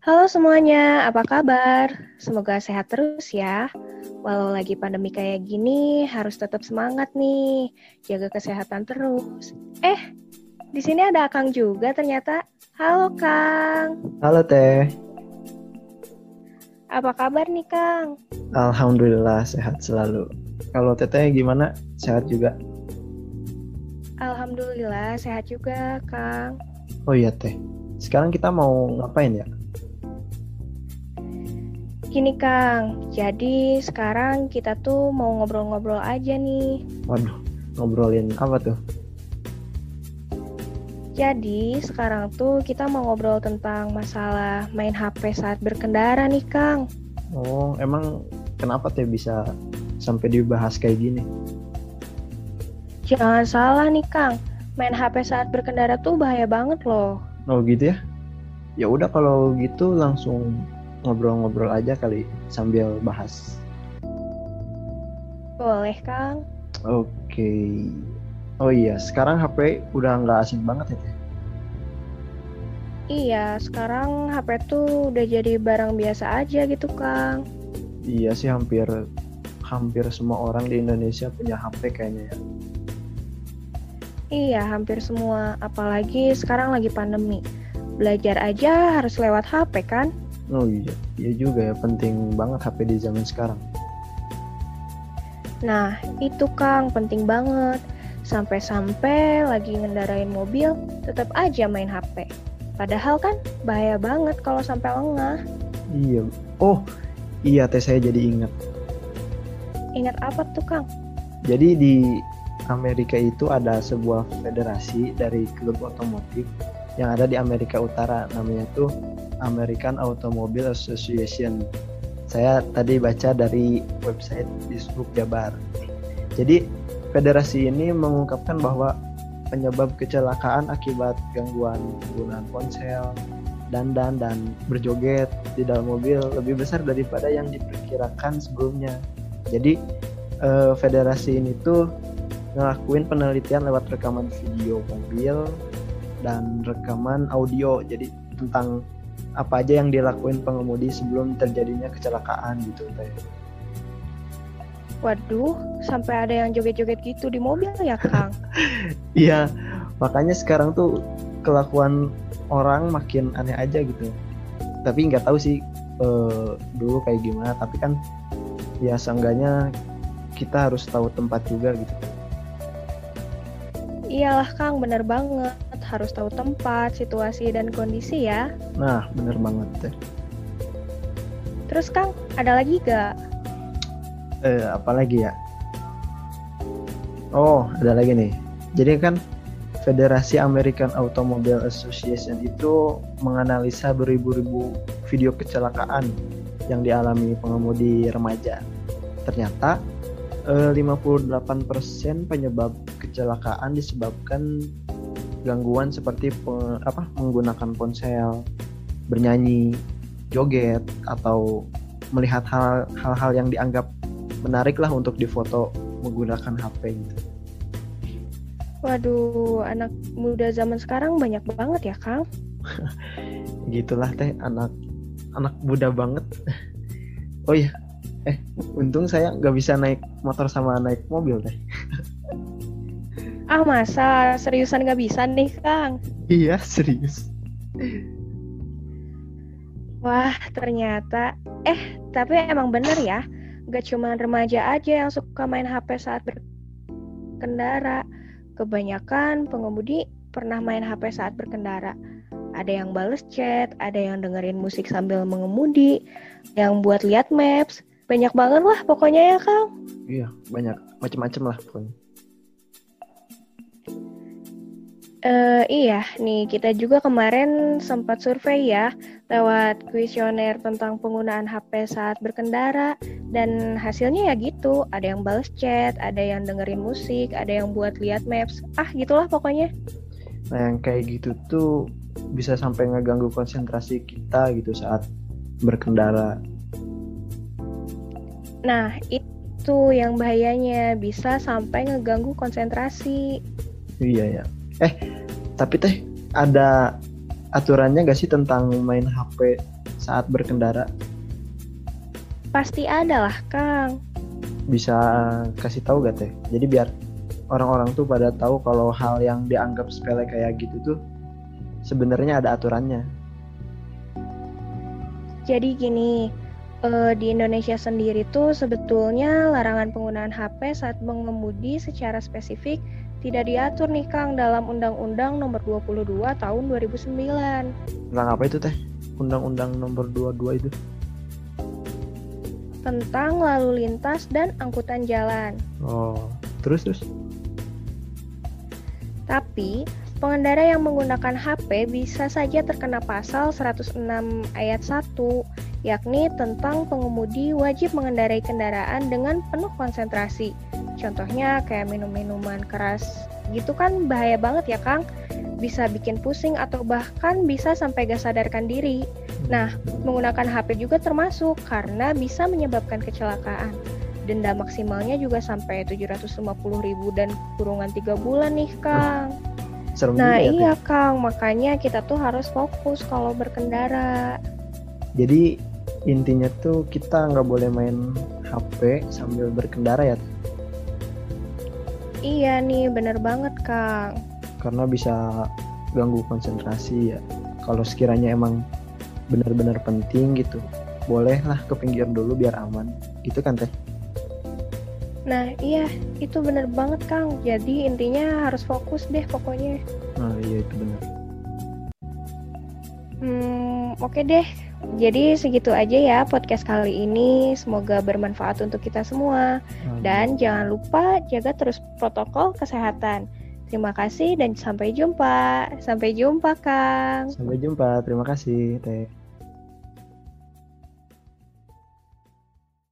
Halo semuanya, apa kabar? Semoga sehat terus ya. Walau lagi pandemi kayak gini, harus tetap semangat nih, jaga kesehatan terus. Eh, di sini ada Kang juga ternyata. Halo Kang. Halo Teh. Apa kabar nih Kang? Alhamdulillah sehat selalu. Kalau Teteh gimana? Sehat juga? Alhamdulillah sehat juga Kang. Oh iya Teh. Sekarang kita mau ngapain ya? Gini Kang, jadi sekarang kita tuh mau ngobrol-ngobrol aja nih. Waduh, ngobrolin apa tuh? Jadi sekarang tuh kita mau ngobrol tentang masalah main HP saat berkendara nih Kang. Oh, emang kenapa teh bisa sampai dibahas kayak gini? Jangan salah nih Kang, main HP saat berkendara tuh bahaya banget loh. Oh gitu ya? Ya udah kalau gitu langsung ngobrol-ngobrol aja kali sambil bahas. Boleh Kang? Oke. Oh iya, sekarang HP udah nggak asing banget ya Teh? Iya, sekarang HP tuh udah jadi barang biasa aja gitu Kang. Iya sih hampir hampir semua orang di Indonesia punya HP kayaknya ya. Iya, hampir semua. Apalagi sekarang lagi pandemi. Belajar aja harus lewat HP kan? Oh iya, iya juga ya penting banget HP di zaman sekarang. Nah, itu Kang, penting banget. Sampai-sampai lagi ngendarain mobil, tetap aja main HP. Padahal kan bahaya banget kalau sampai lengah. Iya. Oh, iya teh saya jadi ingat. Ingat apa tuh Kang? Jadi di Amerika itu ada sebuah federasi dari klub otomotif yang ada di Amerika Utara namanya tuh American Automobile Association. Saya tadi baca dari website Dishub Jabar. Jadi federasi ini mengungkapkan bahwa penyebab kecelakaan akibat gangguan penggunaan ponsel, dandan dan berjoget di dalam mobil lebih besar daripada yang diperkirakan sebelumnya. Jadi eh, federasi ini tuh ngelakuin penelitian lewat rekaman video mobil dan rekaman audio. Jadi tentang apa aja yang dilakuin pengemudi sebelum terjadinya kecelakaan gitu teh. Waduh, sampai ada yang joget-joget gitu di mobil ya Kang? Iya, makanya sekarang tuh kelakuan orang makin aneh aja gitu. Tapi nggak tahu sih eh, dulu kayak gimana. Tapi kan ya seenggaknya kita harus tahu tempat juga gitu. Iyalah Kang, bener banget. Harus tahu tempat, situasi, dan kondisi ya. Nah, bener banget teh. Terus Kang, ada lagi gak? Eh, apa lagi ya? Oh, ada lagi nih. Jadi kan Federasi American Automobile Association itu menganalisa beribu-ribu video kecelakaan yang dialami pengemudi remaja. Ternyata eh, 58% penyebab kecelakaan disebabkan gangguan seperti pe- apa menggunakan ponsel, bernyanyi, joget atau melihat hal- hal-hal yang dianggap menarik lah untuk difoto menggunakan HP gitu. Waduh, anak muda zaman sekarang banyak banget ya Kang? Gitulah teh anak anak muda banget. Oh iya, eh untung saya nggak bisa naik motor sama naik mobil teh. Ah masa, seriusan gak bisa nih Kang? Iya serius. Wah, ternyata. Eh, tapi emang bener ya, gak cuma remaja aja yang suka main HP saat berkendara. Kebanyakan pengemudi pernah main HP saat berkendara. Ada yang bales chat, ada yang dengerin musik sambil mengemudi, yang buat lihat maps. Banyak banget lah pokoknya ya, Kang. Iya banyak macam-macam lah pokoknya. Eh iya, nih kita juga kemarin sempat survei ya lewat kuesioner tentang penggunaan HP saat berkendara dan hasilnya ya gitu, ada yang balas chat, ada yang dengerin musik, ada yang buat lihat maps, ah gitulah pokoknya. Nah yang kayak gitu tuh bisa sampai ngeganggu konsentrasi kita gitu saat berkendara. Nah itu yang bahayanya bisa sampai ngeganggu konsentrasi. Iya ya. Eh tapi teh ada aturannya gak sih tentang main HP saat berkendara? Pasti ada lah, Kang. Bisa kasih tahu gak teh? Jadi biar orang-orang tuh pada tahu kalau hal yang dianggap sepele kayak gitu tuh sebenarnya ada aturannya. Jadi gini, uh, di Indonesia sendiri tuh sebetulnya larangan penggunaan HP saat mengemudi secara spesifik tidak diatur nih Kang dalam Undang-Undang Nomor 22 Tahun 2009. Tentang apa itu teh? Undang-Undang Nomor 22 itu? Tentang lalu lintas dan angkutan jalan. Oh, terus terus. Tapi pengendara yang menggunakan HP bisa saja terkena pasal 106 ayat 1 yakni tentang pengemudi wajib mengendarai kendaraan dengan penuh konsentrasi. Contohnya kayak minum-minuman keras gitu kan bahaya banget ya Kang. Bisa bikin pusing atau bahkan bisa sampai gak sadarkan diri. Nah, menggunakan HP juga termasuk karena bisa menyebabkan kecelakaan. Denda maksimalnya juga sampai 750 ribu dan kurungan 3 bulan nih Kang. Serem nah juga ya, iya Teh. Kang, makanya kita tuh harus fokus kalau berkendara. Jadi intinya tuh kita nggak boleh main HP sambil berkendara ya. Iya nih, bener banget Kang. karena bisa ganggu konsentrasi ya. Kalau sekiranya emang benar-benar penting gitu, bolehlah ke pinggir dulu biar aman. Gitu kan teh? Nah iya, itu bener banget Kang. Jadi intinya harus fokus deh pokoknya. Nah iya itu benar. Hmm, oke deh. Jadi segitu aja ya podcast kali ini. Semoga bermanfaat untuk kita semua. Dan jangan lupa jaga terus protokol kesehatan. Terima kasih dan sampai jumpa. Sampai jumpa, Kang. Sampai jumpa. Terima kasih teh.